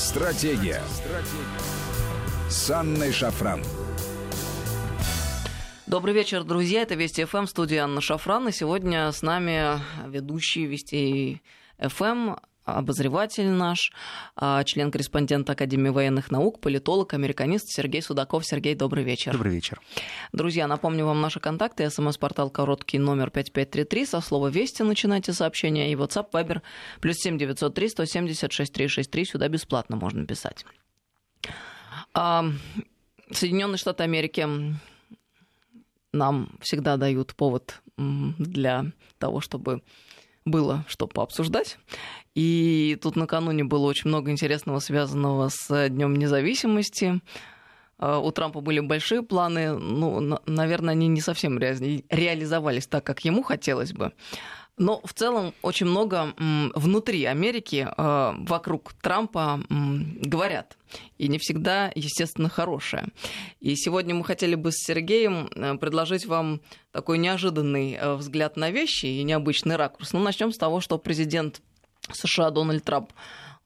Стратегия. Стратегия. С Анной Шафран. Добрый вечер, друзья. Это Вести ФМ, студия Анна Шафран. И сегодня с нами ведущий Вести ФМ обозреватель наш, а, член-корреспондент Академии военных наук, политолог, американист Сергей Судаков. Сергей, добрый вечер. Добрый вечер. Друзья, напомню вам наши контакты. СМС-портал короткий номер 5533. Со слова «Вести» начинайте сообщение. И WhatsApp, Viber, плюс 7903 170 6363. Сюда бесплатно можно писать. А, Соединенные Штаты Америки нам всегда дают повод для того, чтобы было что пообсуждать. И тут накануне было очень много интересного, связанного с Днем независимости. А, у Трампа были большие планы, ну, наверное, они не совсем ре- реализовались так, как ему хотелось бы. Но в целом очень много внутри Америки а, вокруг Трампа говорят. И не всегда, естественно, хорошее. И сегодня мы хотели бы с Сергеем э, предложить вам такой неожиданный э, взгляд на вещи и необычный ракурс. Ну, начнем с того, что президент США Дональд Трамп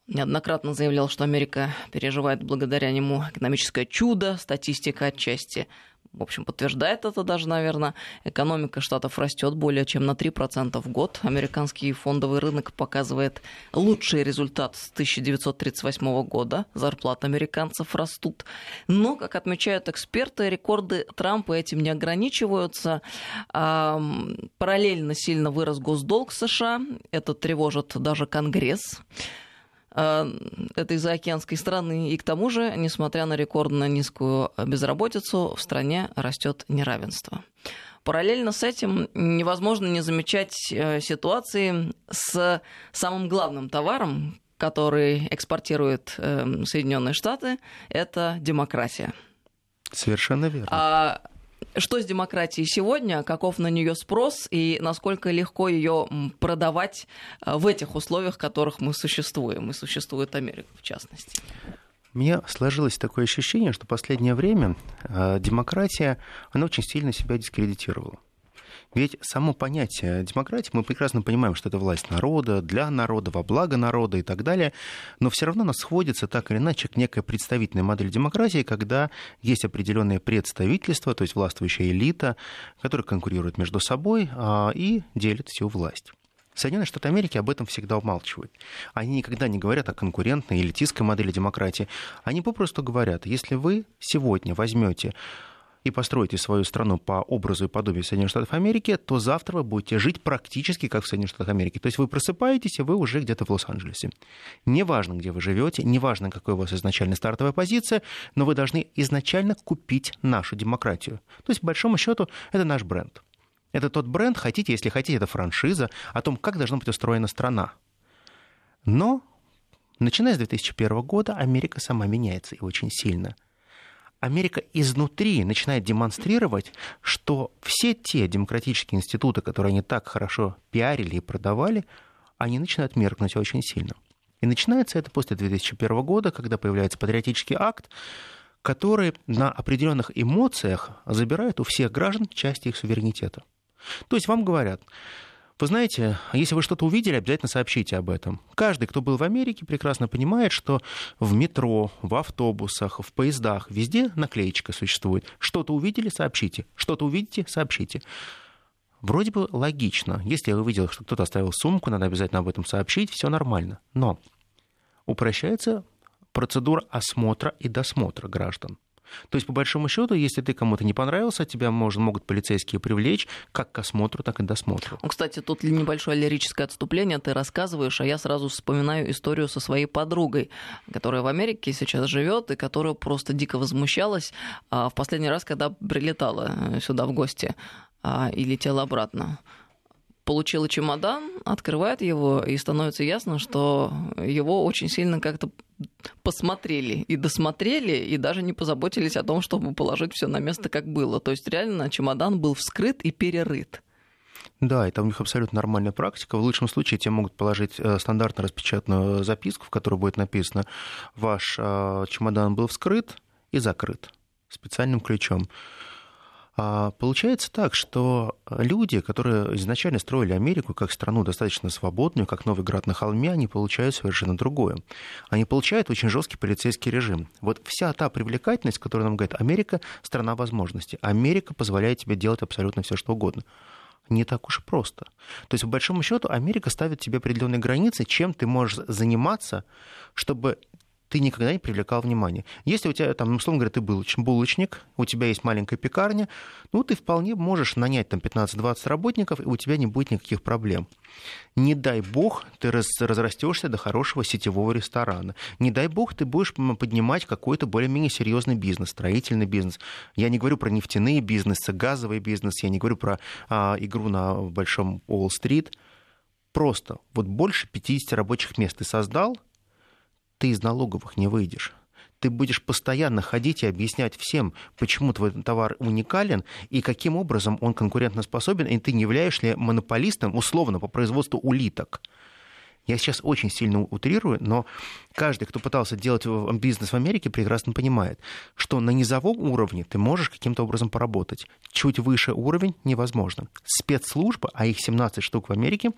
неоднократно заявлял, что Америка переживает благодаря нему экономическое чудо, статистика отчасти в общем, подтверждает это даже, наверное. Экономика штатов растет более чем на 3% в год. Американский фондовый рынок показывает лучший результат с 1938 года. Зарплаты американцев растут. Но, как отмечают эксперты, рекорды Трампа этим не ограничиваются. Параллельно сильно вырос госдолг США. Это тревожит даже Конгресс. Э, этой заокеанской страны. И к тому же, несмотря на рекордно низкую безработицу, в стране растет неравенство. Параллельно с этим невозможно не замечать э, ситуации с самым главным товаром, который экспортирует э, Соединенные Штаты, это демократия. Совершенно верно. А что с демократией сегодня, каков на нее спрос и насколько легко ее продавать э, в этих условиях, в которых мы существуем, и существует Америка в частности? Мне сложилось такое ощущение, что последнее время э, демократия, она очень сильно себя дискредитировала. Ведь само понятие демократии, мы прекрасно понимаем, что это власть народа, для народа, во благо народа и так далее, но все равно нас сводится так или иначе к некой представительной модели демократии, когда есть определенное представительство, то есть властвующая элита, которая конкурирует между собой а, и делит всю власть. Соединенные Штаты Америки об этом всегда умалчивают. Они никогда не говорят о конкурентной элитистской модели демократии. Они попросту говорят, если вы сегодня возьмете и построите свою страну по образу и подобию Соединенных Штатов Америки, то завтра вы будете жить практически как в Соединенных Штатах Америки. То есть вы просыпаетесь, и вы уже где-то в Лос-Анджелесе. Неважно, где вы живете, неважно, какая у вас изначально стартовая позиция, но вы должны изначально купить нашу демократию. То есть, по большому счету, это наш бренд. Это тот бренд, хотите, если хотите, это франшиза о том, как должна быть устроена страна. Но, начиная с 2001 года, Америка сама меняется и очень сильно. Америка изнутри начинает демонстрировать, что все те демократические институты, которые они так хорошо пиарили и продавали, они начинают меркнуть очень сильно. И начинается это после 2001 года, когда появляется патриотический акт, который на определенных эмоциях забирает у всех граждан часть их суверенитета. То есть вам говорят, вы знаете, если вы что-то увидели, обязательно сообщите об этом. Каждый, кто был в Америке, прекрасно понимает, что в метро, в автобусах, в поездах, везде наклеечка существует. Что-то увидели, сообщите. Что-то увидите, сообщите. Вроде бы логично. Если я увидел, что кто-то оставил сумку, надо обязательно об этом сообщить, все нормально. Но упрощается процедура осмотра и досмотра граждан. То есть, по большому счету, если ты кому-то не понравился, тебя может, могут полицейские привлечь как к осмотру, так и досмотру. Ну, кстати, тут небольшое лирическое отступление ты рассказываешь, а я сразу вспоминаю историю со своей подругой, которая в Америке сейчас живет и которая просто дико возмущалась а, в последний раз, когда прилетала э, сюда в гости а, и летела обратно получила чемодан, открывает его, и становится ясно, что его очень сильно как-то посмотрели и досмотрели, и даже не позаботились о том, чтобы положить все на место, как было. То есть реально чемодан был вскрыт и перерыт. Да, это у них абсолютно нормальная практика. В лучшем случае тебе могут положить э, стандартно распечатанную записку, в которой будет написано «Ваш э, чемодан был вскрыт и закрыт специальным ключом». А получается так, что люди, которые изначально строили Америку как страну достаточно свободную, как новый град на холме, они получают совершенно другое. Они получают очень жесткий полицейский режим. Вот вся та привлекательность, которую нам говорит Америка, страна возможностей. Америка позволяет тебе делать абсолютно все, что угодно не так уж и просто. То есть, по большому счету, Америка ставит тебе определенные границы, чем ты можешь заниматься, чтобы ты никогда не привлекал внимания. Если у тебя, там, условно говоря, ты булочник, у тебя есть маленькая пекарня, ну, ты вполне можешь нанять там 15-20 работников, и у тебя не будет никаких проблем. Не дай бог, ты раз, разрастешься до хорошего сетевого ресторана. Не дай бог, ты будешь поднимать какой-то более-менее серьезный бизнес, строительный бизнес. Я не говорю про нефтяные бизнесы, газовый бизнес, я не говорю про а, игру на большом Уолл-стрит. Просто вот больше 50 рабочих мест ты создал – ты из налоговых не выйдешь ты будешь постоянно ходить и объяснять всем, почему твой товар уникален и каким образом он конкурентоспособен, и ты не являешься ли монополистом условно по производству улиток. Я сейчас очень сильно утрирую, но каждый, кто пытался делать бизнес в Америке, прекрасно понимает, что на низовом уровне ты можешь каким-то образом поработать. Чуть выше уровень невозможно. Спецслужбы, а их 17 штук в Америке,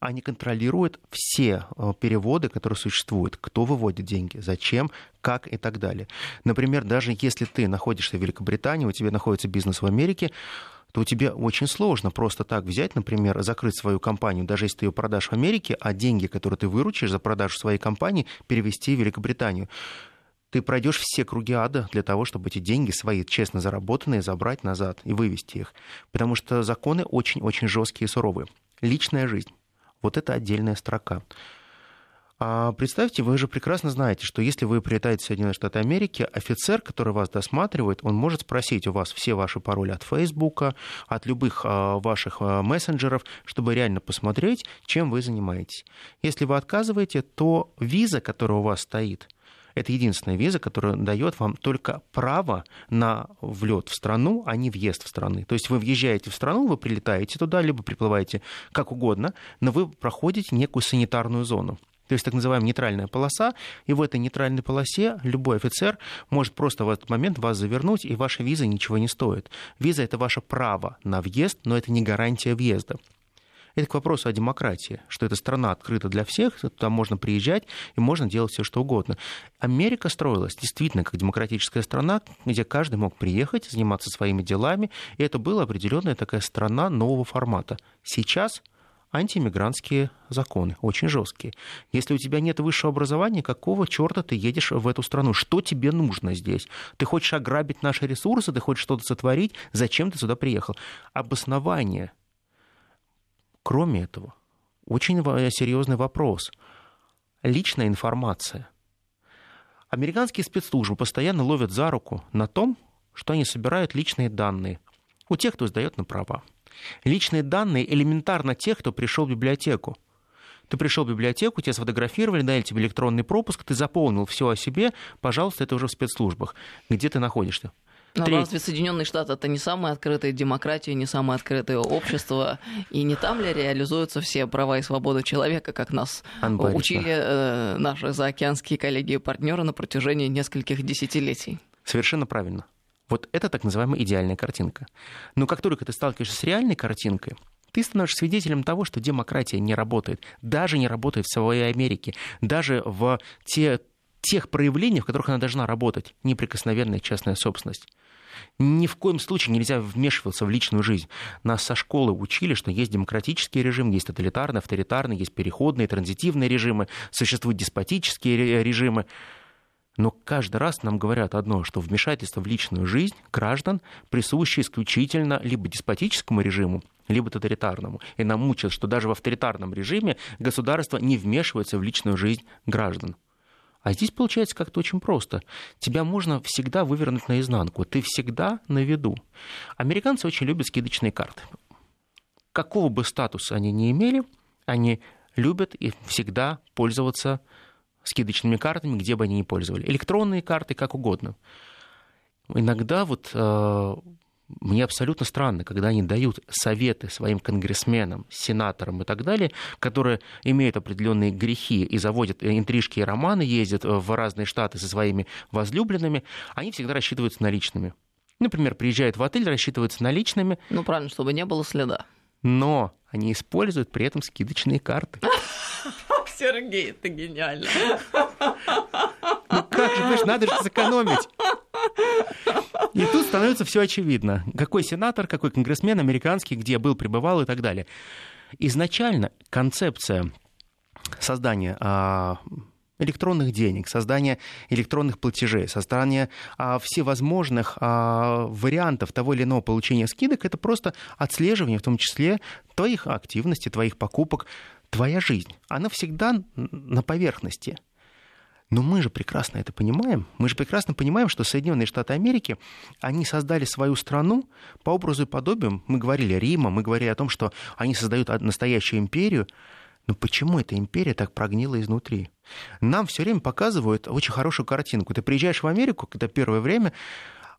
они контролируют все э, переводы, которые существуют, кто выводит деньги, зачем, как и так далее. Например, даже если ты находишься в Великобритании, у тебя находится бизнес в Америке, то тебе очень сложно просто так взять, например, закрыть свою компанию, даже если ты ее продашь в Америке, а деньги, которые ты выручишь за продажу своей компании, перевести в Великобританию ты пройдешь все круги ада для того, чтобы эти деньги свои честно заработанные забрать назад и вывести их. Потому что законы очень-очень жесткие и суровые. Личная жизнь вот это отдельная строка. А представьте, вы же прекрасно знаете, что если вы прилетаете в Соединенные Штаты Америки, офицер, который вас досматривает, он может спросить у вас все ваши пароли от Фейсбука, от любых а, ваших а, мессенджеров, чтобы реально посмотреть, чем вы занимаетесь. Если вы отказываете, то виза, которая у вас стоит, это единственная виза, которая дает вам только право на влет в страну, а не въезд в страны. То есть вы въезжаете в страну, вы прилетаете туда, либо приплываете как угодно, но вы проходите некую санитарную зону. То есть так называемая нейтральная полоса, и в этой нейтральной полосе любой офицер может просто в этот момент вас завернуть, и ваша виза ничего не стоит. Виза — это ваше право на въезд, но это не гарантия въезда. Это к вопросу о демократии, что эта страна открыта для всех, туда можно приезжать и можно делать все, что угодно. Америка строилась действительно как демократическая страна, где каждый мог приехать, заниматься своими делами, и это была определенная такая страна нового формата. Сейчас антииммигрантские законы, очень жесткие. Если у тебя нет высшего образования, какого черта ты едешь в эту страну? Что тебе нужно здесь? Ты хочешь ограбить наши ресурсы, ты хочешь что-то сотворить? Зачем ты сюда приехал? Обоснование Кроме этого, очень серьезный вопрос. Личная информация. Американские спецслужбы постоянно ловят за руку на том, что они собирают личные данные у тех, кто сдает на права. Личные данные элементарно тех, кто пришел в библиотеку. Ты пришел в библиотеку, тебя сфотографировали, дали тебе электронный пропуск, ты заполнил все о себе, пожалуйста, это уже в спецслужбах. Где ты находишься? Но Треть... разве Соединенные Штаты это не самая открытая демократия, не самое открытое общество? И не там ли реализуются все права и свободы человека, как нас Анна учили э, наши заокеанские коллеги и партнеры на протяжении нескольких десятилетий? Совершенно правильно. Вот это так называемая идеальная картинка. Но как только ты сталкиваешься с реальной картинкой, ты становишься свидетелем того, что демократия не работает. Даже не работает в своей Америке. Даже в те тех проявлениях, в которых она должна работать, неприкосновенная частная собственность. Ни в коем случае нельзя вмешиваться в личную жизнь. Нас со школы учили, что есть демократический режим, есть тоталитарный, авторитарный, есть переходные, транзитивные режимы, существуют деспотические режимы. Но каждый раз нам говорят одно, что вмешательство в личную жизнь граждан присуще исключительно либо деспотическому режиму, либо тоталитарному. И нам учат, что даже в авторитарном режиме государство не вмешивается в личную жизнь граждан. А здесь получается как-то очень просто. Тебя можно всегда вывернуть наизнанку. Ты всегда на виду. Американцы очень любят скидочные карты. Какого бы статуса они ни имели, они любят и всегда пользоваться скидочными картами, где бы они ни пользовали. Электронные карты, как угодно. Иногда вот э, мне абсолютно странно, когда они дают советы своим конгрессменам, сенаторам и так далее, которые имеют определенные грехи и заводят интрижки и романы, ездят в разные штаты со своими возлюбленными, они всегда рассчитываются наличными. Например, приезжают в отель, рассчитываются наличными. Ну, правильно, чтобы не было следа. Но они используют при этом скидочные карты. Сергей, это гениально. Ну как же, понимаешь, надо же сэкономить. И тут становится все очевидно. Какой сенатор, какой конгрессмен американский, где был, пребывал и так далее. Изначально концепция создания а, электронных денег, создания электронных платежей, создания а, всевозможных а, вариантов того или иного получения скидок, это просто отслеживание, в том числе твоих активностей, твоих покупок, твоя жизнь. Она всегда на поверхности. Но мы же прекрасно это понимаем. Мы же прекрасно понимаем, что Соединенные Штаты Америки, они создали свою страну по образу и подобию. Мы говорили Рима, мы говорили о том, что они создают настоящую империю. Но почему эта империя так прогнила изнутри? Нам все время показывают очень хорошую картинку. Ты приезжаешь в Америку, когда первое время,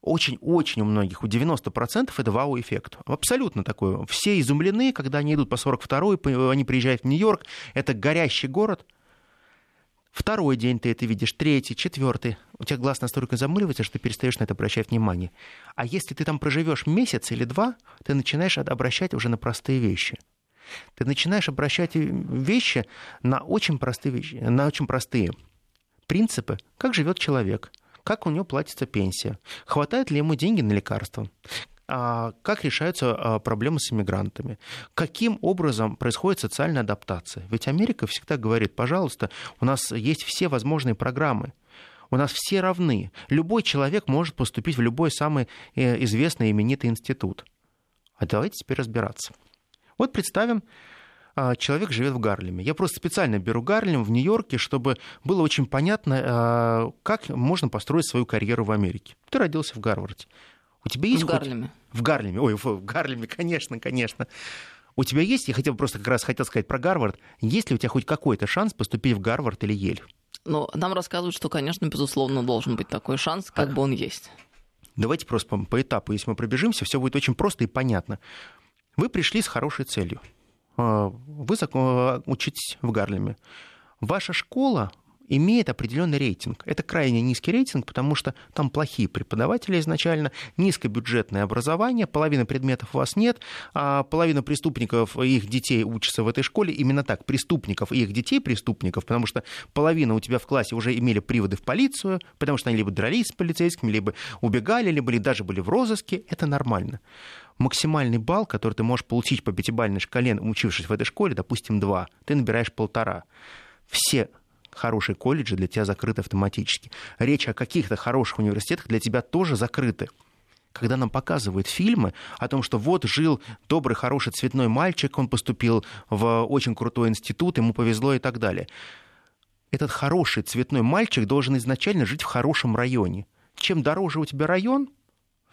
очень-очень у многих, у 90% это вау-эффект. Абсолютно такое. Все изумлены, когда они идут по 42-й, они приезжают в Нью-Йорк, это горящий город. Второй день ты это видишь, третий, четвертый. У тебя глаз настолько замыливается, что ты перестаешь на это обращать внимание. А если ты там проживешь месяц или два, ты начинаешь обращать уже на простые вещи – ты начинаешь обращать вещи на очень простые, вещи, на очень простые принципы, как живет человек, как у него платится пенсия, хватает ли ему деньги на лекарства, как решаются а, проблемы с иммигрантами, каким образом происходит социальная адаптация. Ведь Америка всегда говорит, пожалуйста, у нас есть все возможные программы, у нас все равны. Любой человек может поступить в любой самый э, известный именитый институт. А давайте теперь разбираться. Вот представим, а, человек живет в Гарлеме. Я просто специально беру Гарлем в Нью-Йорке, чтобы было очень понятно, а, как можно построить свою карьеру в Америке. Ты родился в Гарварде. У тебя есть в Гарлеме. В Гарлеме. Ой, в Гарлеме, конечно, конечно. У тебя есть, я хотел просто как раз хотел сказать про Гарвард, есть ли у тебя хоть какой-то шанс поступить в Гарвард или Ель? Ну, нам рассказывают, что, конечно, безусловно, должен быть такой шанс, как а... бы он есть. Давайте просто по, по этапу, если мы пробежимся, все будет очень просто и понятно. Вы пришли с хорошей целью. А, вы учитесь в Гарлеме. Ваша школа имеет определенный рейтинг. Это крайне низкий рейтинг, потому что там плохие преподаватели изначально, низкобюджетное образование, половина предметов у вас нет, а половина преступников и их детей учатся в этой школе. Именно так, преступников и их детей преступников, потому что половина у тебя в классе уже имели приводы в полицию, потому что они либо дрались с полицейскими, либо убегали, либо даже были в розыске. Это нормально максимальный балл, который ты можешь получить по пятибалльной шкале, учившись в этой школе, допустим, два, ты набираешь полтора. Все хорошие колледжи для тебя закрыты автоматически. Речь о каких-то хороших университетах для тебя тоже закрыты когда нам показывают фильмы о том, что вот жил добрый, хороший цветной мальчик, он поступил в очень крутой институт, ему повезло и так далее. Этот хороший цветной мальчик должен изначально жить в хорошем районе. Чем дороже у тебя район,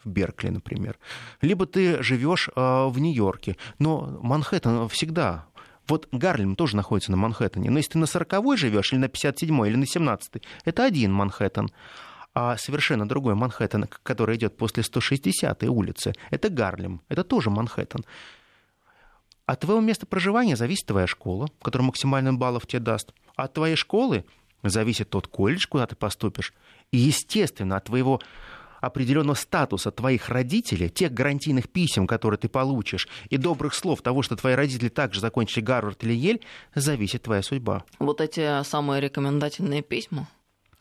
в Беркли, например. Либо ты живешь э, в Нью-Йорке. Но Манхэттен всегда вот Гарлем тоже находится на Манхэттене. Но если ты на 40-й живешь, или на 57-й, или на 17-й, это один Манхэттен. А совершенно другой Манхэттен, который идет после 160-й улицы, это Гарлем. Это тоже Манхэттен. От твоего места проживания зависит твоя школа, которая максимально баллов тебе даст. От твоей школы зависит тот колледж, куда ты поступишь. И, естественно, от твоего определенного статуса твоих родителей, тех гарантийных писем, которые ты получишь, и добрых слов того, что твои родители также закончили Гарвард или Ель, зависит твоя судьба. Вот эти самые рекомендательные письма?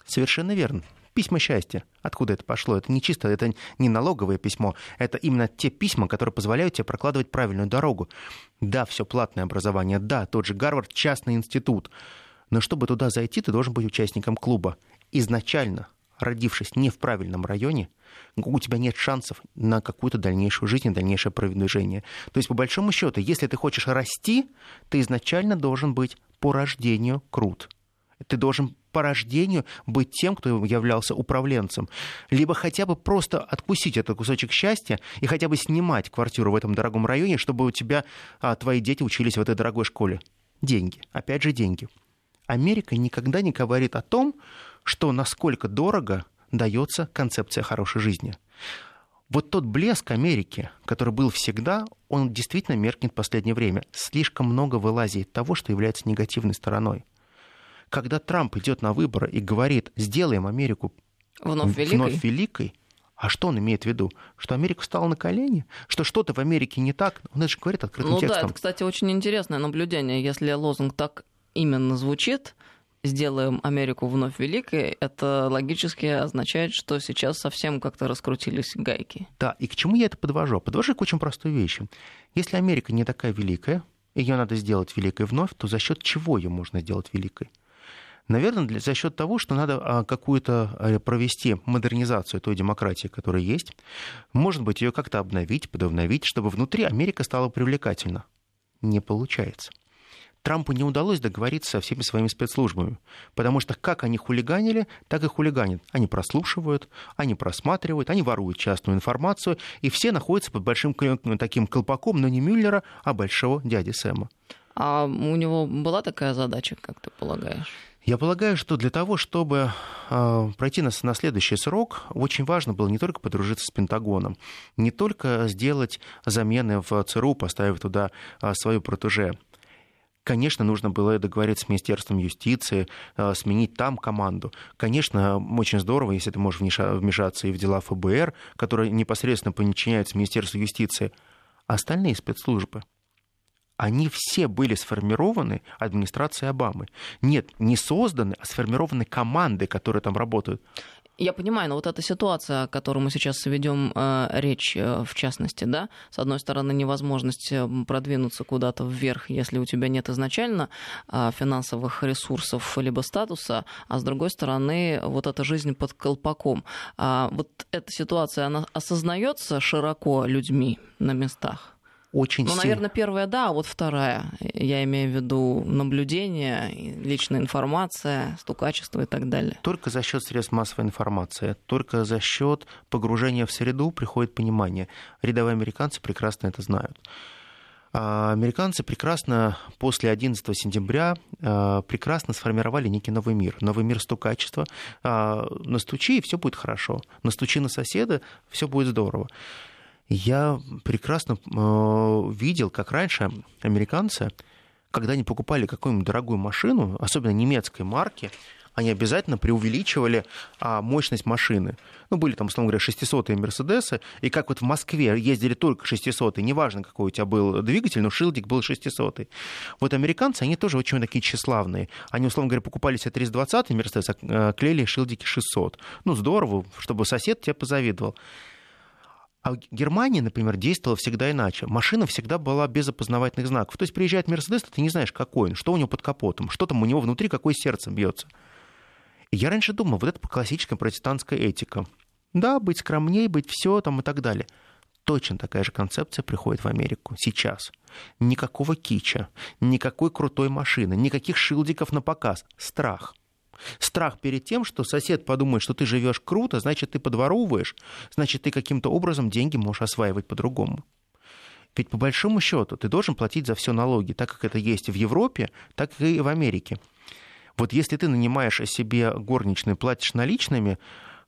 Совершенно верно. Письма счастья. Откуда это пошло? Это не чисто, это не налоговое письмо. Это именно те письма, которые позволяют тебе прокладывать правильную дорогу. Да, все платное образование, да, тот же Гарвард частный институт. Но чтобы туда зайти, ты должен быть участником клуба. Изначально родившись не в правильном районе, у тебя нет шансов на какую-то дальнейшую жизнь дальнейшее продвижение. То есть, по большому счету, если ты хочешь расти, ты изначально должен быть по рождению крут. Ты должен по рождению быть тем, кто являлся управленцем. Либо хотя бы просто откусить этот кусочек счастья и хотя бы снимать квартиру в этом дорогом районе, чтобы у тебя а, твои дети учились в этой дорогой школе. Деньги. Опять же, деньги. Америка никогда не говорит о том, что насколько дорого дается концепция хорошей жизни. Вот тот блеск Америки, который был всегда, он действительно меркнет в последнее время. Слишком много вылазит того, что является негативной стороной. Когда Трамп идет на выборы и говорит, сделаем Америку вновь великой, вновь великой А что он имеет в виду? Что Америка встала на колени? Что что-то в Америке не так? Он это же говорит открытым ну, текстом. Ну да, это, кстати, очень интересное наблюдение. Если лозунг так именно звучит, сделаем Америку вновь великой, это логически означает, что сейчас совсем как-то раскрутились гайки. Да, и к чему я это подвожу? Подвожу к очень простой вещи. Если Америка не такая великая, ее надо сделать великой вновь, то за счет чего ее можно сделать великой? Наверное, для, за счет того, что надо а, какую-то а, провести модернизацию той демократии, которая есть. Может быть, ее как-то обновить, подобновить, чтобы внутри Америка стала привлекательна. Не получается. Трампу не удалось договориться со всеми своими спецслужбами, потому что как они хулиганили, так и хулиганят. Они прослушивают, они просматривают, они воруют частную информацию, и все находятся под большим таким колпаком, но не Мюллера, а большого дяди Сэма. А у него была такая задача, как ты полагаешь? Я полагаю, что для того, чтобы э, пройти на, на следующий срок, очень важно было не только подружиться с Пентагоном, не только сделать замены в ЦРУ, поставив туда э, свою протеже, Конечно, нужно было договориться с Министерством юстиции, э, сменить там команду. Конечно, очень здорово, если ты можешь вмешаться и в дела ФБР, которые непосредственно подчиняются Министерству юстиции. А остальные спецслужбы, они все были сформированы администрацией Обамы. Нет, не созданы, а сформированы команды, которые там работают. Я понимаю, но вот эта ситуация, о которой мы сейчас ведем э, речь, э, в частности, да, с одной стороны, невозможность э, продвинуться куда-то вверх, если у тебя нет изначально э, финансовых ресурсов либо статуса, а с другой стороны, вот эта жизнь под колпаком. А вот эта ситуация, она осознается широко людьми на местах? Очень Ну, сильно. наверное, первая, да, а вот вторая. Я имею в виду наблюдение, личная информация, стукачество и так далее. Только за счет средств массовой информации, только за счет погружения в среду приходит понимание. Рядовые американцы прекрасно это знают. А американцы прекрасно после 11 сентября а, прекрасно сформировали некий новый мир. Новый мир стукачества. А, настучи, и все будет хорошо. Настучи на соседа, все будет здорово я прекрасно э, видел, как раньше американцы, когда они покупали какую-нибудь дорогую машину, особенно немецкой марки, они обязательно преувеличивали а, мощность машины. Ну, были там, условно говоря, 600-е Мерседесы, и как вот в Москве ездили только 600-е, неважно, какой у тебя был двигатель, но шилдик был 600-й. Вот американцы, они тоже очень такие тщеславные. Они, условно говоря, покупали себе 320-й Мерседес, а клеили шилдики 600. Ну, здорово, чтобы сосед тебе позавидовал. А в Германии, например, действовало всегда иначе. Машина всегда была без опознавательных знаков. То есть приезжает Мерседес, ты не знаешь, какой он, что у него под капотом, что там у него внутри, какое сердце бьется. И я раньше думал, вот это классическая протестантская этика. Да, быть скромней, быть все там и так далее. Точно такая же концепция приходит в Америку сейчас. Никакого кича, никакой крутой машины, никаких шилдиков на показ. Страх – Страх перед тем, что сосед подумает, что ты живешь круто, значит, ты подворовываешь, значит, ты каким-то образом деньги можешь осваивать по-другому. Ведь по большому счету ты должен платить за все налоги, так как это есть в Европе, так и в Америке. Вот если ты нанимаешь себе горничную, платишь наличными,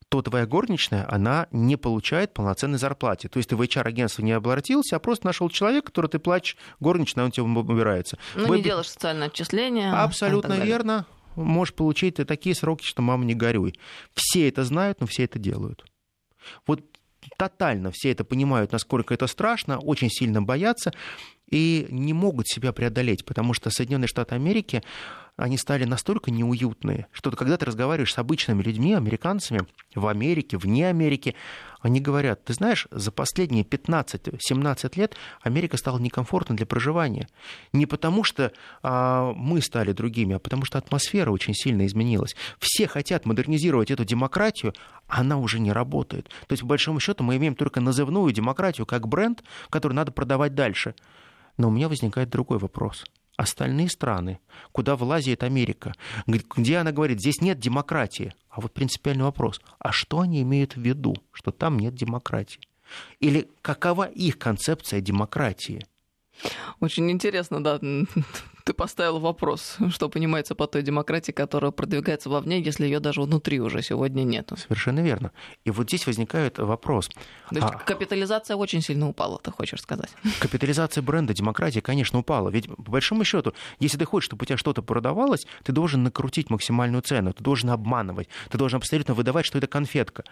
то твоя горничная, она не получает полноценной зарплаты. То есть ты в HR-агентство не обратился, а просто нашел человека, который ты платишь, горничная, он тебе убирается. Ну, Вы... не делаешь социальное отчисление. Абсолютно верно можешь получить такие сроки, что мама не горюй. Все это знают, но все это делают. Вот тотально все это понимают, насколько это страшно, очень сильно боятся и не могут себя преодолеть, потому что Соединенные Штаты Америки они стали настолько неуютные, что когда ты разговариваешь с обычными людьми, американцами в Америке, вне Америки, они говорят, ты знаешь, за последние 15-17 лет Америка стала некомфортна для проживания. Не потому, что а, мы стали другими, а потому что атмосфера очень сильно изменилась. Все хотят модернизировать эту демократию, она уже не работает. То есть, по большому счету, мы имеем только назывную демократию как бренд, который надо продавать дальше. Но у меня возникает другой вопрос – остальные страны, куда вылазит Америка, где она говорит, здесь нет демократии. А вот принципиальный вопрос, а что они имеют в виду, что там нет демократии? Или какова их концепция демократии? Очень интересно, да, ты поставил вопрос, что понимается по той демократии, которая продвигается вовне, если ее даже внутри уже сегодня нет. Совершенно верно. И вот здесь возникает вопрос. То есть а... капитализация очень сильно упала, ты хочешь сказать? Капитализация бренда демократии, конечно, упала. Ведь по большому счету, если ты хочешь, чтобы у тебя что-то продавалось, ты должен накрутить максимальную цену, ты должен обманывать, ты должен абсолютно выдавать, что это конфетка.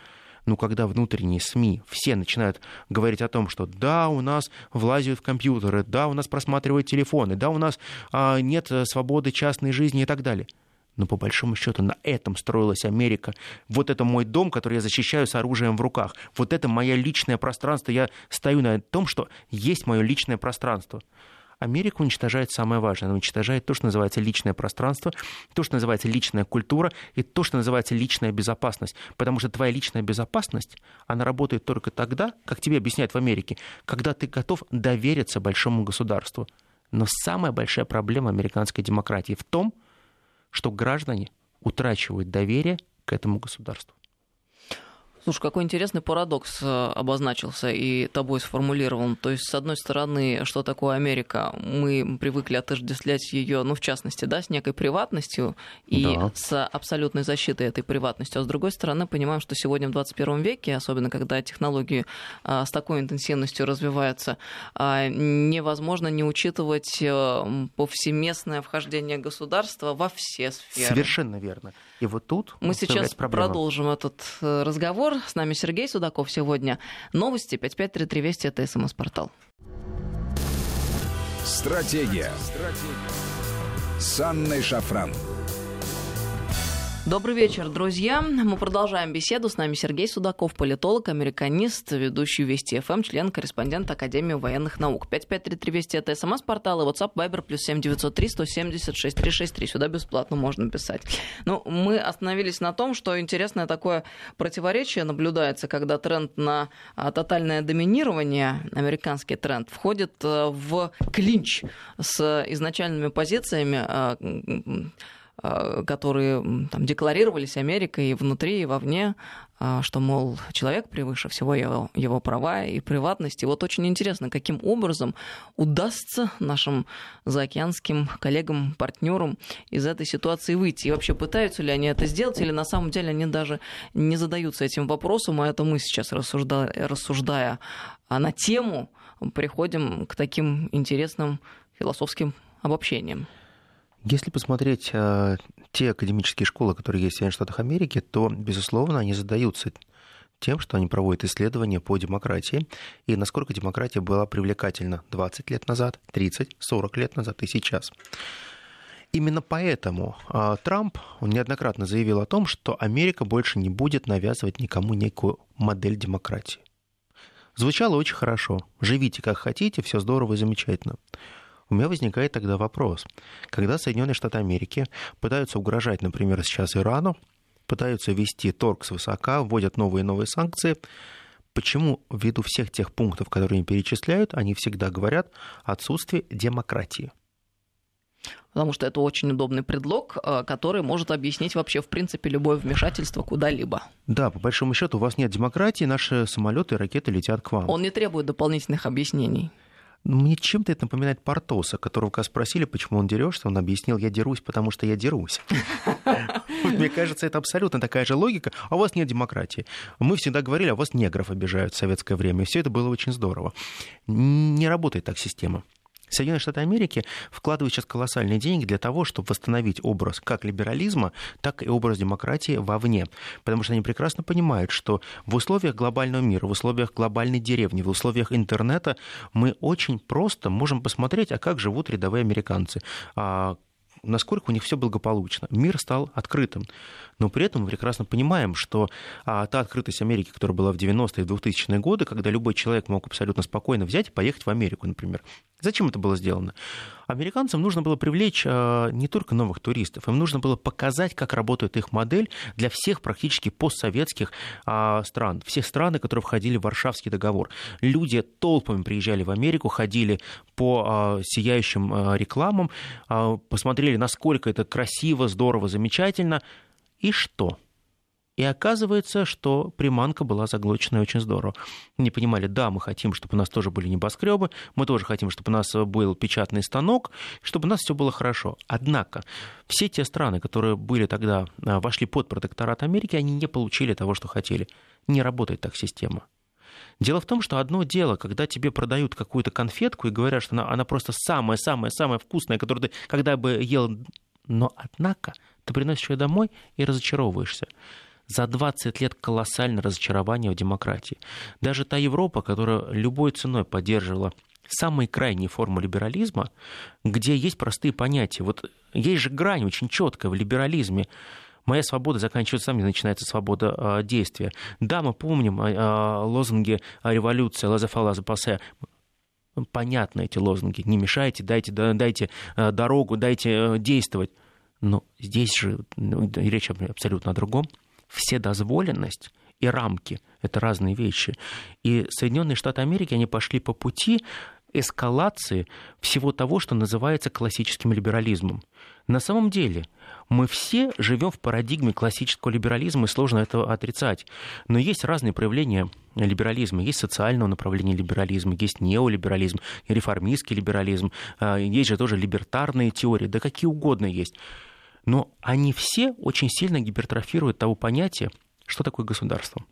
Но когда внутренние СМИ все начинают говорить о том, что да, у нас влазят в компьютеры, да, у нас просматривают телефоны, да, у нас а, нет свободы частной жизни и так далее – но по большому счету на этом строилась Америка. Вот это мой дом, который я защищаю с оружием в руках. Вот это мое личное пространство. Я стою на том, что есть мое личное пространство. Америка уничтожает самое важное. Она уничтожает то, что называется личное пространство, то, что называется личная культура и то, что называется личная безопасность. Потому что твоя личная безопасность, она работает только тогда, как тебе объясняют в Америке, когда ты готов довериться большому государству. Но самая большая проблема американской демократии в том, что граждане утрачивают доверие к этому государству. Слушай, какой интересный парадокс э, обозначился и тобой сформулирован. То есть, с одной стороны, что такое Америка? Мы привыкли отождествлять ее, ну, в частности, да, с некой приватностью и да. с абсолютной защитой этой приватности. А с другой стороны, понимаем, что сегодня в 21 веке, особенно когда технологии а, с такой интенсивностью развиваются, а, невозможно не учитывать а, повсеместное вхождение государства во все сферы. Совершенно верно. И вот тут мы сейчас продолжим этот э, разговор. С нами Сергей Судаков сегодня. Новости 5533 Вести, это СМС-портал. Стратегия. Стратегия. С Анной Шафран. Добрый вечер, друзья. Мы продолжаем беседу. С нами Сергей Судаков, политолог, американист, ведущий Вести ФМ, член, корреспондент Академии военных наук. 5533 Вести это СМС-портал и WhatsApp Viber плюс 7903 176 363. Сюда бесплатно можно писать. Ну, мы остановились на том, что интересное такое противоречие наблюдается, когда тренд на а, тотальное доминирование, американский тренд, входит а, в клинч с изначальными позициями а, Э, которые там, декларировались Америкой и внутри, и вовне, э, что, мол, человек превыше всего его, его права и приватность. И вот очень интересно, каким образом удастся нашим заокеанским коллегам, партнерам из этой ситуации выйти. И вообще пытаются ли они это сделать, или на самом деле они даже не задаются этим вопросом, а это мы сейчас, рассуждая, рассуждая на тему, приходим к таким интересным философским обобщениям. Если посмотреть э, те академические школы, которые есть в Соединенных Штатах Америки, то, безусловно, они задаются тем, что они проводят исследования по демократии и насколько демократия была привлекательна 20 лет назад, 30, 40 лет назад и сейчас. Именно поэтому э, Трамп он неоднократно заявил о том, что Америка больше не будет навязывать никому некую модель демократии. Звучало очень хорошо. Живите как хотите, все здорово и замечательно. У меня возникает тогда вопрос. Когда Соединенные Штаты Америки пытаются угрожать, например, сейчас Ирану, пытаются вести торг свысока, вводят новые и новые санкции, почему ввиду всех тех пунктов, которые они перечисляют, они всегда говорят отсутствие демократии? Потому что это очень удобный предлог, э, который может объяснить вообще, в принципе, любое вмешательство куда-либо. Да, по большому счету, у вас нет демократии, наши самолеты и ракеты летят к вам. Он не требует дополнительных объяснений. Мне чем-то это напоминает Портоса, которого когда спросили, почему он дерется, он объяснил, я дерусь, потому что я дерусь. Мне кажется, это абсолютно такая же логика. А у вас нет демократии. Мы всегда говорили, а у вас негров обижают в советское время. И все это было очень здорово. Не работает так система. Соединенные Штаты Америки вкладывают сейчас колоссальные деньги для того, чтобы восстановить образ как либерализма, так и образ демократии вовне. Потому что они прекрасно понимают, что в условиях глобального мира, в условиях глобальной деревни, в условиях интернета мы очень просто можем посмотреть, а как живут рядовые американцы, а насколько у них все благополучно. Мир стал открытым. Но при этом мы прекрасно понимаем, что а, та открытость Америки, которая была в 90-е и 2000-е годы, когда любой человек мог абсолютно спокойно взять и поехать в Америку, например. Зачем это было сделано? Американцам нужно было привлечь а, не только новых туристов, им нужно было показать, как работает их модель для всех практически постсоветских а, стран, всех стран, которые входили в Варшавский договор. Люди толпами приезжали в Америку, ходили по а, сияющим а, рекламам, а, посмотрели, насколько это красиво, здорово, замечательно, и что? И оказывается, что приманка была заглочена очень здорово. Не понимали, да, мы хотим, чтобы у нас тоже были небоскребы, мы тоже хотим, чтобы у нас был печатный станок, чтобы у нас все было хорошо. Однако все те страны, которые были тогда, а, вошли под протекторат Америки, они не получили того, что хотели. Не работает так система. Дело в том, что одно дело, когда тебе продают какую-то конфетку и говорят, что она, она просто самая-самая-самая вкусная, которую ты когда бы ел, но однако ты приносишь ее домой и разочаровываешься. За 20 лет колоссальное разочарование в демократии. Даже та Европа, которая любой ценой поддерживала самые крайние формы либерализма, где есть простые понятия. Вот есть же грань очень четкая в либерализме. Моя свобода заканчивается там, где начинается свобода э, действия. Да, мы помним э, лозунги революции «Лазефа, лазепасе», понятны эти лозунги. Не мешайте, дайте, дайте дорогу, дайте действовать. Но здесь же ну, речь абсолютно о другом. Вседозволенность и рамки – это разные вещи. И Соединенные Штаты Америки, они пошли по пути эскалации всего того, что называется классическим либерализмом. На самом деле мы все живем в парадигме классического либерализма, и сложно это отрицать. Но есть разные проявления либерализма. Есть социального направления либерализма, есть неолиберализм, реформистский либерализм, а, есть же тоже либертарные теории, да какие угодно есть. Но они все очень сильно гипертрофируют того понятия, что такое государство.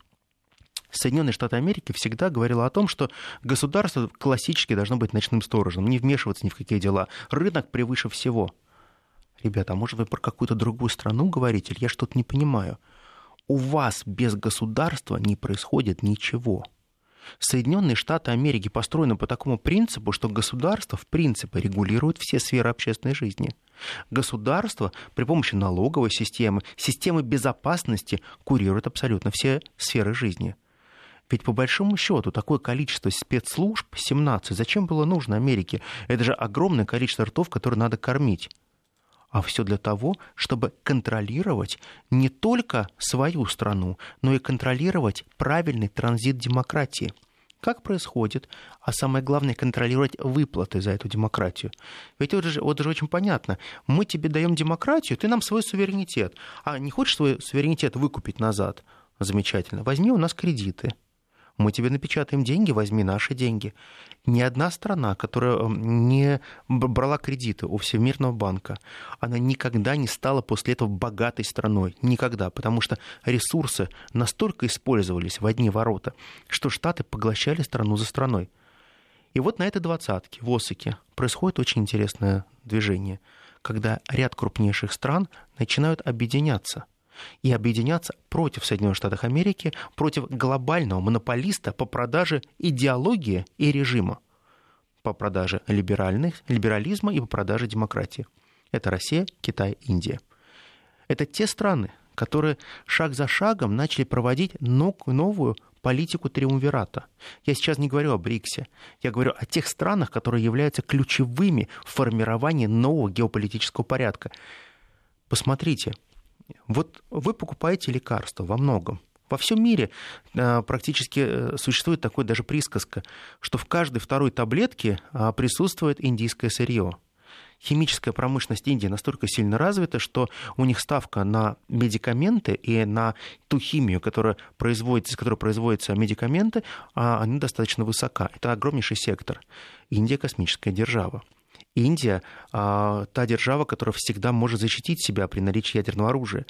Соединенные Штаты Америки всегда говорила о том, что государство классически должно быть ночным сторожем, не вмешиваться ни в какие дела. Рынок превыше всего. Ребята, а может вы про какую-то другую страну говорите, я что-то не понимаю? У вас без государства не происходит ничего. Соединенные Штаты Америки построены по такому принципу, что государство, в принципе, регулирует все сферы общественной жизни. Государство при помощи налоговой системы, системы безопасности курирует абсолютно все сферы жизни. Ведь по большому счету такое количество спецслужб, 17, зачем было нужно Америке? Это же огромное количество ртов, которые надо кормить. А все для того, чтобы контролировать не только свою страну, но и контролировать правильный транзит демократии. Как происходит, а самое главное, контролировать выплаты за эту демократию. Ведь вот же, вот же очень понятно. Мы тебе даем демократию, ты нам свой суверенитет. А не хочешь свой суверенитет выкупить назад? Замечательно. Возьми у нас кредиты мы тебе напечатаем деньги, возьми наши деньги. Ни одна страна, которая эм, не брала кредиты у Всемирного банка, она никогда не стала после этого богатой страной. Никогда. Потому что ресурсы настолько использовались в одни ворота, что Штаты поглощали страну за страной. И вот на этой двадцатке, в Осаке, происходит очень интересное движение, когда ряд крупнейших стран начинают объединяться – и объединяться против Соединенных Штатов Америки, против глобального монополиста по продаже идеологии и режима, по продаже либеральных, либерализма и по продаже демократии. Это Россия, Китай, Индия. Это те страны, которые шаг за шагом начали проводить новую политику триумвирата. Я сейчас не говорю о БРИКСе, я говорю о тех странах, которые являются ключевыми в формировании нового геополитического порядка. Посмотрите, вот вы покупаете лекарства во многом. Во всем мире э, практически э, существует такой даже присказка, что в каждой второй таблетке а, присутствует индийское сырье. Химическая промышленность Индии настолько сильно развита, что у них ставка на медикаменты и на ту химию, которая производится, из которой производятся медикаменты, а, она достаточно высока. Это огромнейший сектор. Индия космическая держава. Индия а, та держава, которая всегда может защитить себя при наличии ядерного оружия.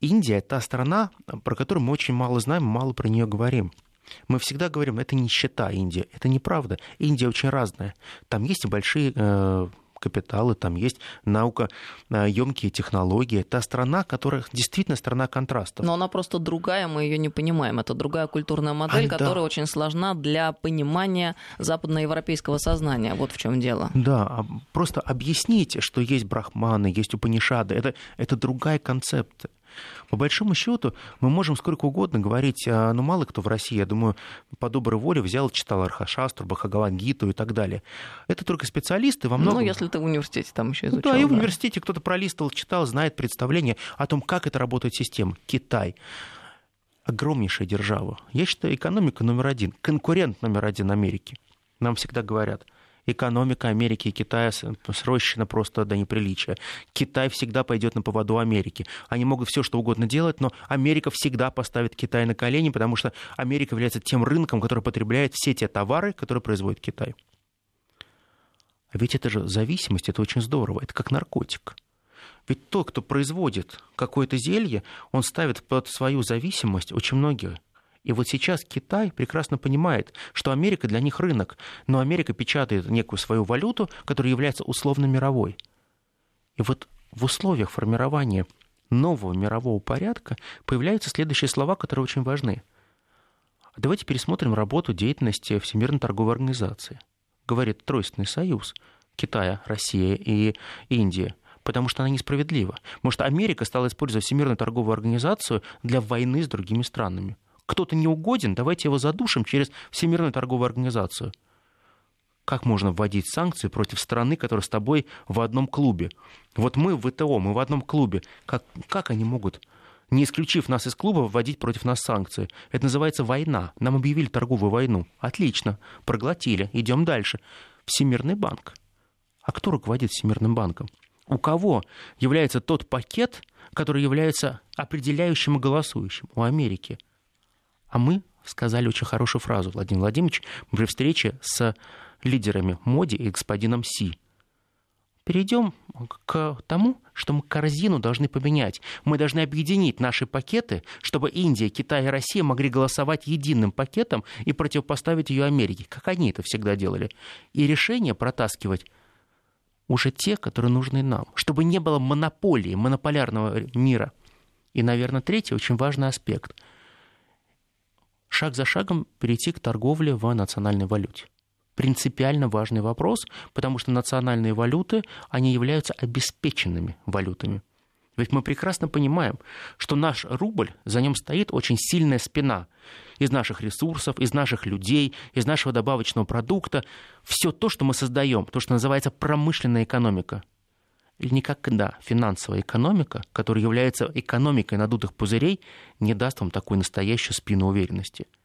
Индия та страна, про которую мы очень мало знаем, мало про нее говорим. Мы всегда говорим, это нищета Индия. Это неправда. Индия очень разная. Там есть большие э, капиталы, там есть наука, емкие технологии. Та страна, которая действительно страна контрастов. Но она просто другая, мы ее не понимаем. Это другая культурная модель, а, которая да. очень сложна для понимания западноевропейского сознания. Вот в чем дело. Да, а просто объясните, что есть брахманы, есть упанишады. Это, это другая концепция. По большому счету, мы можем сколько угодно говорить, а, ну, мало кто в России, я думаю, по доброй воле взял, читал Архашастру, Бахагавангиту и так далее. Это только специалисты во многом... Ну, если ты в университете там еще изучал. Ну, да, и в университете кто-то пролистывал, читал, знает представление о том, как это работает система. Китай огромнейшая держава. Я считаю, экономика номер один, конкурент номер один Америки. Нам всегда говорят, экономика Америки и Китая срощена просто до неприличия. Китай всегда пойдет на поводу Америки. Они могут все что угодно делать, но Америка всегда поставит Китай на колени, потому что Америка является тем рынком, который потребляет все те товары, которые производит Китай. А ведь это же зависимость, это очень здорово, это как наркотик. Ведь тот, кто производит какое-то зелье, он ставит под свою зависимость очень многие и вот сейчас Китай прекрасно понимает, что Америка для них рынок, но Америка печатает некую свою валюту, которая является условно мировой. И вот в условиях формирования нового мирового порядка появляются следующие слова, которые очень важны. Давайте пересмотрим работу деятельности Всемирной торговой организации. Говорит Тройственный союз Китая, Россия и Индия потому что она несправедлива. Может, Америка стала использовать Всемирную торговую организацию для войны с другими странами. Кто-то не угоден, давайте его задушим через Всемирную торговую организацию. Как можно вводить санкции против страны, которая с тобой в одном клубе? Вот мы в ВТО, мы в одном клубе. Как, как они могут, не исключив нас из клуба, вводить против нас санкции? Это называется война. Нам объявили торговую войну. Отлично, проглотили. Идем дальше. Всемирный банк. А кто руководит Всемирным банком? У кого является тот пакет, который является определяющим и голосующим? У Америки. А мы сказали очень хорошую фразу, Владимир Владимирович, при встрече с лидерами Моди и господином Си. Перейдем к тому, что мы корзину должны поменять. Мы должны объединить наши пакеты, чтобы Индия, Китай и Россия могли голосовать единым пакетом и противопоставить ее Америке, как они это всегда делали. И решение протаскивать уже те, которые нужны нам, чтобы не было монополии, монополярного мира. И, наверное, третий очень важный аспект. Шаг за шагом перейти к торговле в национальной валюте принципиально важный вопрос, потому что национальные валюты, они являются обеспеченными валютами. Ведь мы прекрасно понимаем, что наш рубль, за ним стоит очень сильная спина из наших ресурсов, из наших людей, из нашего добавочного продукта. Все то, что мы создаем, то, что называется промышленная экономика. И никогда финансовая экономика, которая является экономикой надутых пузырей, не даст вам такой настоящую спину уверенности –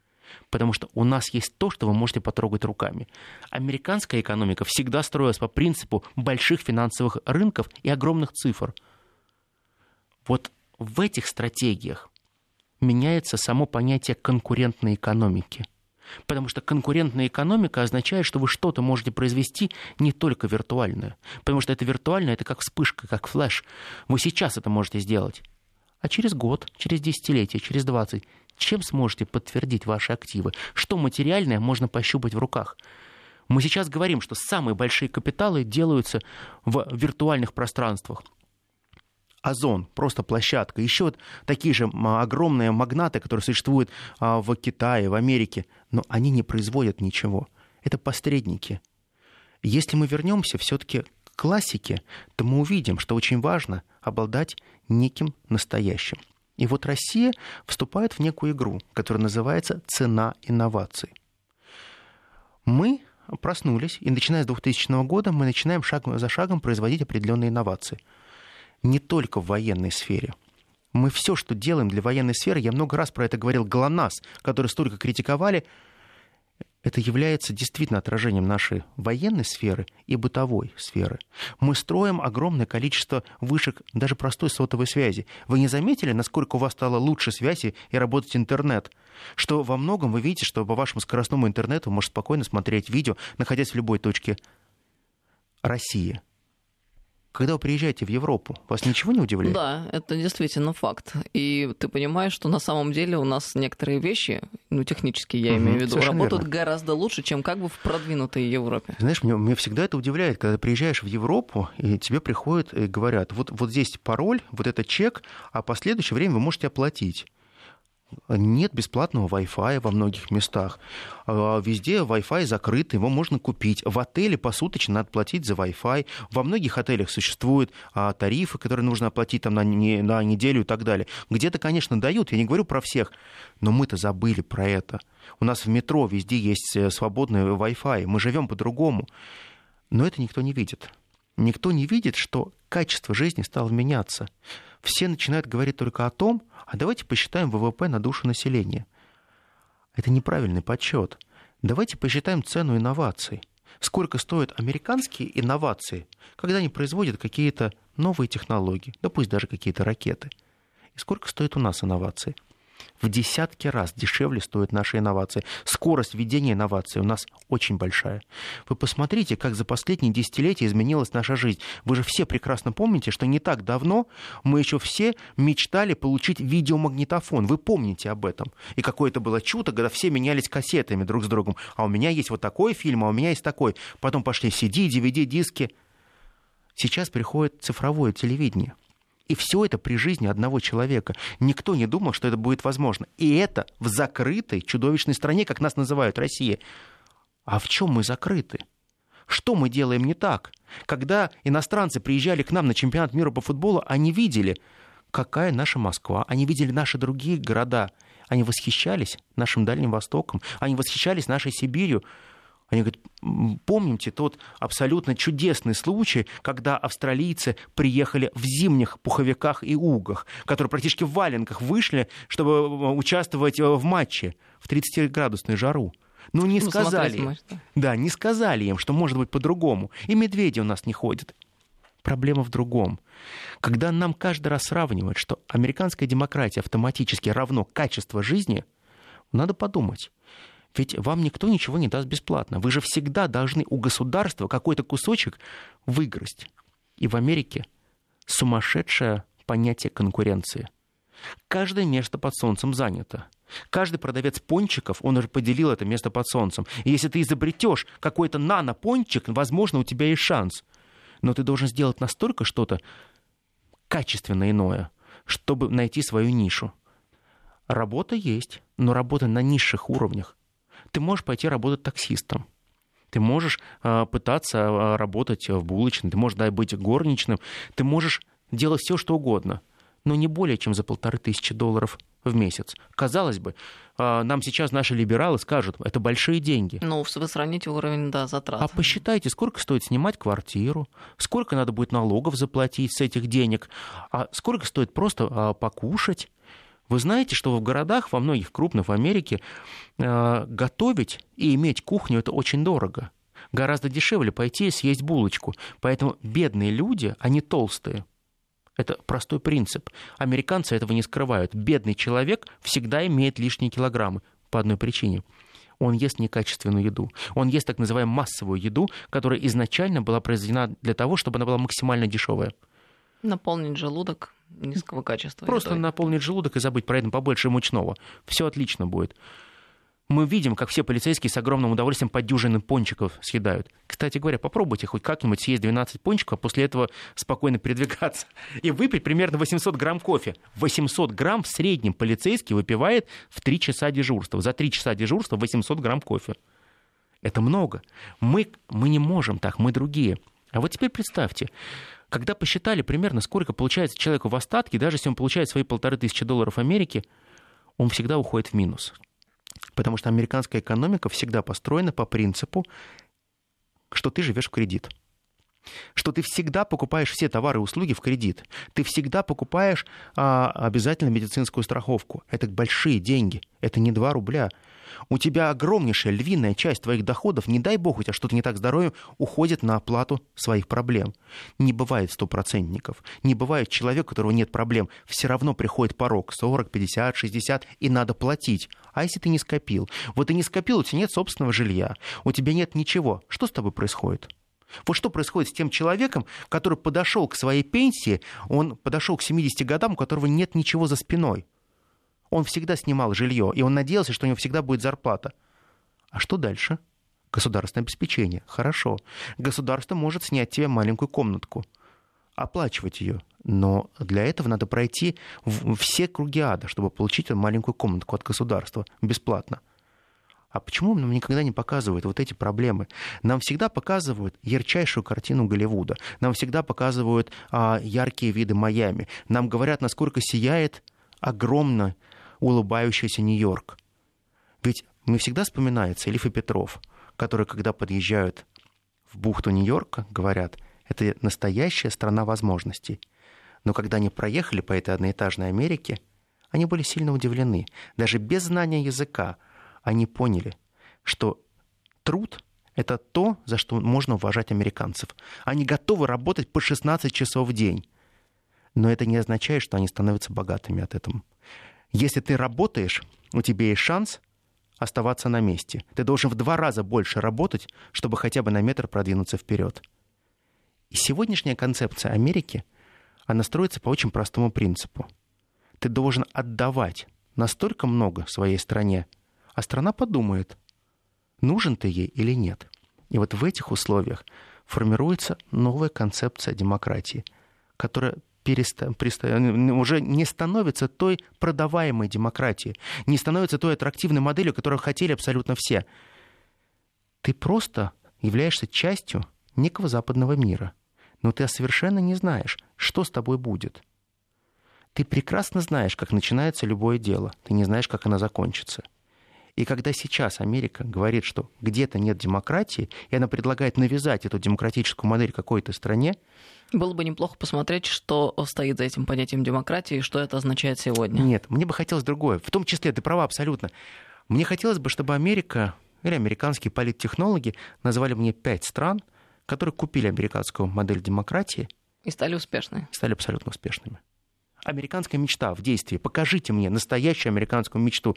потому что у нас есть то, что вы можете потрогать руками. Американская экономика всегда строилась по принципу больших финансовых рынков и огромных цифр. Вот в этих стратегиях меняется само понятие конкурентной экономики. Потому что конкурентная экономика означает, что вы что-то можете произвести не только виртуальное. Потому что это виртуальное, это как вспышка, как флеш. Вы сейчас это можете сделать. А через год, через десятилетие, через двадцать чем сможете подтвердить ваши активы? Что материальное можно пощупать в руках? Мы сейчас говорим, что самые большие капиталы делаются в виртуальных пространствах. Озон, просто площадка. Еще вот такие же огромные магнаты, которые существуют а, в Китае, в Америке, но они не производят ничего. Это посредники. Если мы вернемся все-таки к классике, то мы увидим, что очень важно обладать неким настоящим. И вот Россия вступает в некую игру, которая называется «цена инноваций». Мы проснулись, и начиная с 2000 года мы начинаем шаг за шагом производить определенные инновации. Не только в военной сфере. Мы все, что делаем для военной сферы, я много раз про это говорил, ГЛОНАСС, который столько критиковали, это является действительно отражением нашей военной сферы и бытовой сферы. Мы строим огромное количество вышек даже простой сотовой связи. Вы не заметили, насколько у вас стало лучше связи и работать интернет? Что во многом вы видите, что по вашему скоростному интернету вы можете спокойно смотреть видео, находясь в любой точке России. Когда вы приезжаете в Европу, вас ничего не удивляет? Да, это действительно факт. И ты понимаешь, что на самом деле у нас некоторые вещи, ну, технические, я угу, имею в виду, работают верно. гораздо лучше, чем как бы в продвинутой Европе. Знаешь, мне, мне всегда это удивляет, когда ты приезжаешь в Европу, и тебе приходят и говорят, вот, вот здесь пароль, вот это чек, а последующее время вы можете оплатить. Нет бесплатного Wi-Fi во многих местах. А, везде Wi-Fi закрыт, его можно купить. В отеле посуточно надо платить за Wi-Fi. Во многих отелях существуют а, тарифы, которые нужно оплатить там, на, не, на неделю и так далее. Где-то, конечно, дают, я не говорю про всех, но мы-то забыли про это. У нас в метро везде есть э, свободный Wi-Fi, мы живем по-другому. Но это никто не видит. Никто не видит, что качество жизни стало меняться. Все начинают говорить только о том, а давайте посчитаем ВВП на душу населения. Это неправильный подсчет. Давайте посчитаем цену инноваций. Сколько стоят американские инновации, когда они производят какие-то новые технологии, да пусть даже какие-то ракеты. И сколько стоят у нас инновации – в десятки раз дешевле стоят наши инновации. Скорость введения инноваций у нас очень большая. Вы посмотрите, как за последние десятилетия изменилась наша жизнь. Вы же все прекрасно помните, что не так давно мы еще все мечтали получить видеомагнитофон. Вы помните об этом. И какое это было чудо, когда все менялись кассетами друг с другом. А у меня есть вот такой фильм, а у меня есть такой. Потом пошли CD, DVD, диски. Сейчас приходит цифровое телевидение – И все это при жизни одного человека. Никто не думал, что это будет возможно. И это в закрытой чудовищной стране, как нас называют Россия. А в чем мы закрыты? Что мы делаем не так? Когда иностранцы приезжали к нам на чемпионат мира по футболу, они видели, какая наша Москва, они видели наши другие города, они восхищались нашим Дальним Востоком, они восхищались нашей Сибирью. Они говорят, помните тот абсолютно чудесный случай, когда австралийцы приехали в зимних пуховиках и угах, которые практически в валенках вышли, чтобы э, участвовать э, в матче в 30-градусную жару. Ну, не ну, сказали. Матч, да. да, не сказали им, что может быть по-другому. И медведи у нас не ходят. Проблема в другом. Когда нам каждый раз сравнивают, что американская демократия автоматически равно качество жизни, надо подумать. Ведь вам никто ничего не даст бесплатно. Вы же всегда должны у государства какой-то кусочек выиграть. И в Америке сумасшедшее понятие конкуренции. Каждое место под солнцем занято. Каждый продавец пончиков, он уже поделил это место под солнцем. И если ты изобретешь какой-то нано-пончик, возможно, у тебя есть шанс. Но ты должен сделать настолько что-то качественно иное, чтобы найти свою нишу. Работа есть, но работа на низших уровнях. Ты можешь пойти работать таксистом. Ты можешь э, пытаться э, работать в булочной, ты можешь да, быть горничным, ты можешь делать все, что угодно, но не более чем за полторы тысячи долларов в месяц. Казалось бы, э, нам сейчас наши либералы скажут, это большие деньги. Ну, вы сравните уровень, да, затрат. А посчитайте, сколько стоит снимать квартиру, сколько надо будет налогов заплатить с этих денег, а сколько стоит просто покушать, вы знаете, что в городах, во многих крупных в Америке, э, готовить и иметь кухню это очень дорого. Гораздо дешевле пойти и съесть булочку. Поэтому бедные люди, они толстые. Это простой принцип. Американцы этого не скрывают. Бедный человек всегда имеет лишние килограммы по одной причине он ест некачественную еду. Он ест так называемую массовую еду, которая изначально была произведена для того, чтобы она была максимально дешевая. Наполнить желудок низкого качества. Просто едой. наполнить желудок и забыть про это побольше мучного. Все отлично будет. Мы видим, как все полицейские с огромным удовольствием по дюжины пончиков съедают. Кстати говоря, попробуйте хоть как-нибудь съесть 12 пончиков, а после этого спокойно передвигаться. И выпить примерно 800 грамм кофе. 800 грамм в среднем полицейский выпивает в 3 часа дежурства. За 3 часа дежурства 800 грамм кофе. Это много. Мы, мы не можем так, мы другие. А вот теперь представьте, когда посчитали примерно, сколько получается человеку в остатке, даже если он получает свои полторы тысячи долларов Америки, он всегда уходит в минус. Потому что американская экономика всегда построена по принципу, что ты живешь в кредит что ты всегда покупаешь все товары и услуги в кредит. Ты всегда покупаешь а, обязательно медицинскую страховку. Это большие деньги. Это не 2 рубля. У тебя огромнейшая львиная часть твоих доходов, не дай бог, у тебя что-то не так с здоровьем, уходит на оплату своих проблем. Не бывает стопроцентников. Не бывает человека, у которого нет проблем. Все равно приходит порог 40, 50, 60, и надо платить. А если ты не скопил? Вот ты не скопил, у тебя нет собственного жилья, у тебя нет ничего. Что с тобой происходит? Вот что происходит с тем человеком, который подошел к своей пенсии, он подошел к 70 годам, у которого нет ничего за спиной. Он всегда снимал жилье, и он надеялся, что у него всегда будет зарплата. А что дальше? Государственное обеспечение. Хорошо. Государство может снять тебе маленькую комнатку, оплачивать ее. Но для этого надо пройти все круги ада, чтобы получить эту маленькую комнатку от государства бесплатно. А почему нам никогда не показывают вот эти проблемы? Нам всегда показывают ярчайшую картину Голливуда. Нам всегда показывают а, яркие виды Майами. Нам говорят, насколько сияет огромно улыбающийся Нью-Йорк. Ведь мне всегда вспоминается Элиф и Петров, которые, когда подъезжают в бухту Нью-Йорка, говорят, это настоящая страна возможностей. Но когда они проехали по этой одноэтажной Америке, они были сильно удивлены. Даже без знания языка они поняли, что труд — это то, за что можно уважать американцев. Они готовы работать по 16 часов в день. Но это не означает, что они становятся богатыми от этого. Если ты работаешь, у тебя есть шанс оставаться на месте. Ты должен в два раза больше работать, чтобы хотя бы на метр продвинуться вперед. И сегодняшняя концепция Америки, она строится по очень простому принципу. Ты должен отдавать настолько много своей стране, а страна подумает, нужен ты ей или нет. И вот в этих условиях формируется новая концепция демократии, которая переста... Переста... уже не становится той продаваемой демократией, не становится той аттрактивной моделью, которую хотели абсолютно все. Ты просто являешься частью некого западного мира, но ты совершенно не знаешь, что с тобой будет. Ты прекрасно знаешь, как начинается любое дело, ты не знаешь, как оно закончится. И когда сейчас Америка говорит, что где-то нет демократии, и она предлагает навязать эту демократическую модель какой-то стране, было бы неплохо посмотреть, что стоит за этим понятием демократии и что это означает сегодня. Нет, мне бы хотелось другое. В том числе, ты права абсолютно. Мне хотелось бы, чтобы Америка или американские политтехнологи назвали мне пять стран, которые купили американскую модель демократии. И стали успешными. Стали абсолютно успешными. Американская мечта в действии. Покажите мне настоящую американскую мечту.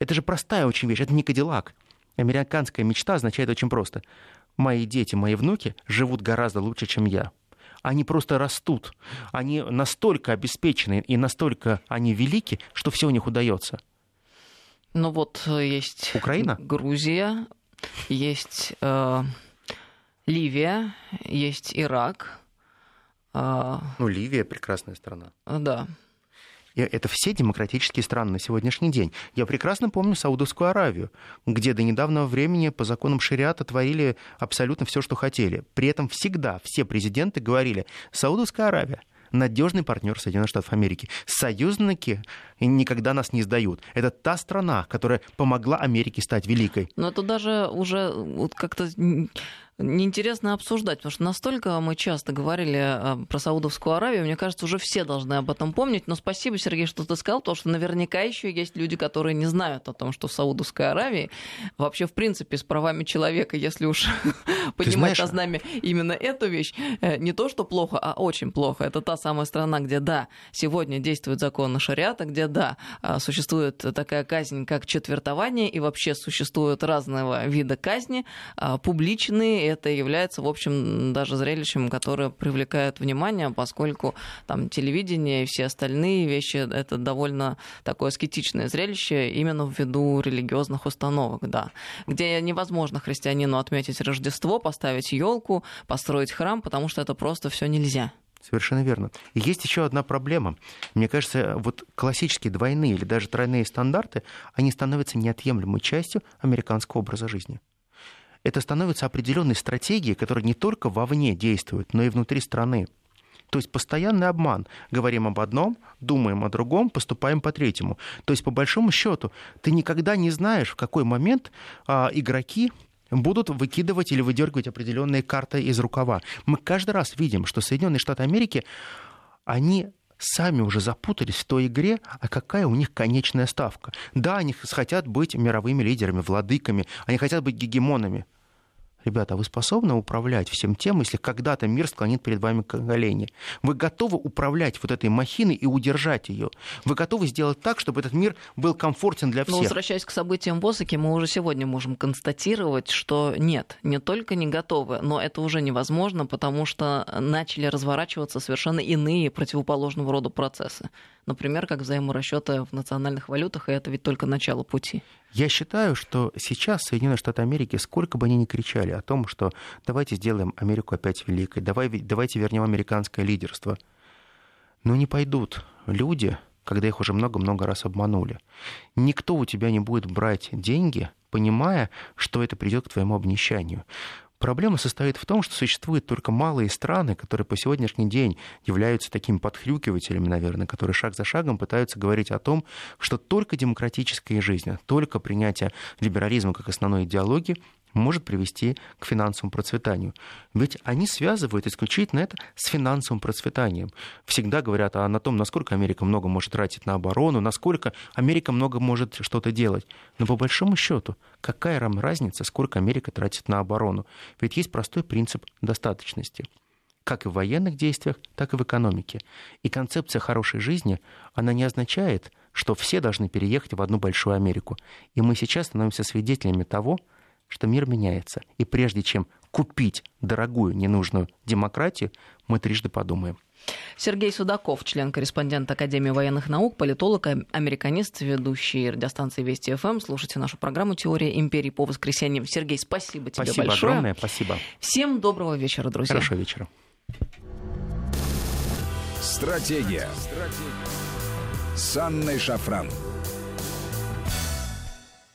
Это же простая очень вещь, это не Кадиллак. Американская мечта означает очень просто. Мои дети, мои внуки живут гораздо лучше, чем я они просто растут. Они настолько обеспечены и настолько они велики, что все у них удается. Ну вот э, есть Украина? Грузия, есть э, Ливия, есть Ирак. Э, ну, Ливия прекрасная страна. Да. И это все демократические страны на сегодняшний день. Я прекрасно помню Саудовскую Аравию, где до недавнего времени по законам шариата творили абсолютно все, что хотели. При этом всегда все президенты говорили, Саудовская Аравия, надежный партнер Соединенных Штатов Америки. Союзники никогда нас не сдают. Это та страна, которая помогла Америке стать великой. Но это даже уже вот как-то неинтересно обсуждать, потому что настолько мы часто говорили э, про Саудовскую Аравию, мне кажется, уже все должны об этом помнить. Но спасибо, Сергей, что ты сказал, потому что наверняка еще есть люди, которые не знают о том, что в Саудовской Аравии вообще, в принципе, с правами человека, если уж поднимать на знамя именно эту вещь, э, не то, что плохо, а очень плохо. Это та самая страна, где, да, сегодня действует закон шариата, где, да, э, существует такая казнь, как четвертование, и вообще существуют разного вида казни, публичные, это является, в общем, даже зрелищем, которое привлекает внимание, поскольку там телевидение и все остальные вещи — это довольно такое аскетичное зрелище именно ввиду религиозных установок, да, где невозможно христианину отметить Рождество, поставить елку, построить храм, потому что это просто все нельзя. Совершенно верно. И есть еще одна проблема. Мне кажется, вот классические двойные или даже тройные стандарты, они становятся неотъемлемой частью американского образа жизни это становится определенной стратегией, которая не только вовне действует, но и внутри страны. То есть постоянный обман. Говорим об одном, думаем о другом, поступаем по третьему. То есть, по большому счету, ты никогда не знаешь, в какой момент а, игроки будут выкидывать или выдергивать определенные карты из рукава. Мы каждый раз видим, что Соединенные Штаты Америки, они сами уже запутались в той игре, а какая у них конечная ставка. Да, они хотят быть мировыми лидерами, владыками, они хотят быть гегемонами. Ребята, а вы способны управлять всем тем, если когда-то мир склонит перед вами колени? Вы готовы управлять вот этой махиной и удержать ее? Вы готовы сделать так, чтобы этот мир был комфортен для всех? Но возвращаясь к событиям в Осаке, мы уже сегодня можем констатировать, что нет, не только не готовы, но это уже невозможно, потому что начали разворачиваться совершенно иные противоположного рода процессы. Например, как взаиморасчеты в национальных валютах, и это ведь только начало пути. Я считаю, что сейчас Соединенные Штаты Америки, сколько бы они ни кричали о том, что давайте сделаем Америку опять великой, давай, давайте вернем американское лидерство, но не пойдут люди, когда их уже много-много раз обманули. Никто у тебя не будет брать деньги, понимая, что это придет к твоему обнищанию. Проблема состоит в том, что существуют только малые страны, которые по сегодняшний день являются такими подхрюкивателями, наверное, которые шаг за шагом пытаются говорить о том, что только демократическая жизнь, только принятие либерализма как основной идеологии может привести к финансовому процветанию. Ведь они связывают исключительно это с финансовым процветанием. Всегда говорят о, том, насколько Америка много может тратить на оборону, насколько Америка много может что-то делать. Но по большому счету, какая разница, сколько Америка тратит на оборону? Ведь есть простой принцип достаточности как и в военных действиях, так и в экономике. И концепция хорошей жизни, она не означает, что все должны переехать в одну большую Америку. И мы сейчас становимся свидетелями того, что мир меняется. И прежде чем купить дорогую ненужную демократию, мы трижды подумаем. Сергей Судаков, член-корреспондент Академии военных наук, политолог, американист, ведущий радиостанции Вести ФМ. Слушайте нашу программу «Теория империи» по воскресеньям. Сергей, спасибо тебе спасибо большое. Спасибо огромное, спасибо. Всем доброго вечера, друзья. Хорошего вечера. Стратегия. Стратегия. С Анной Шафран.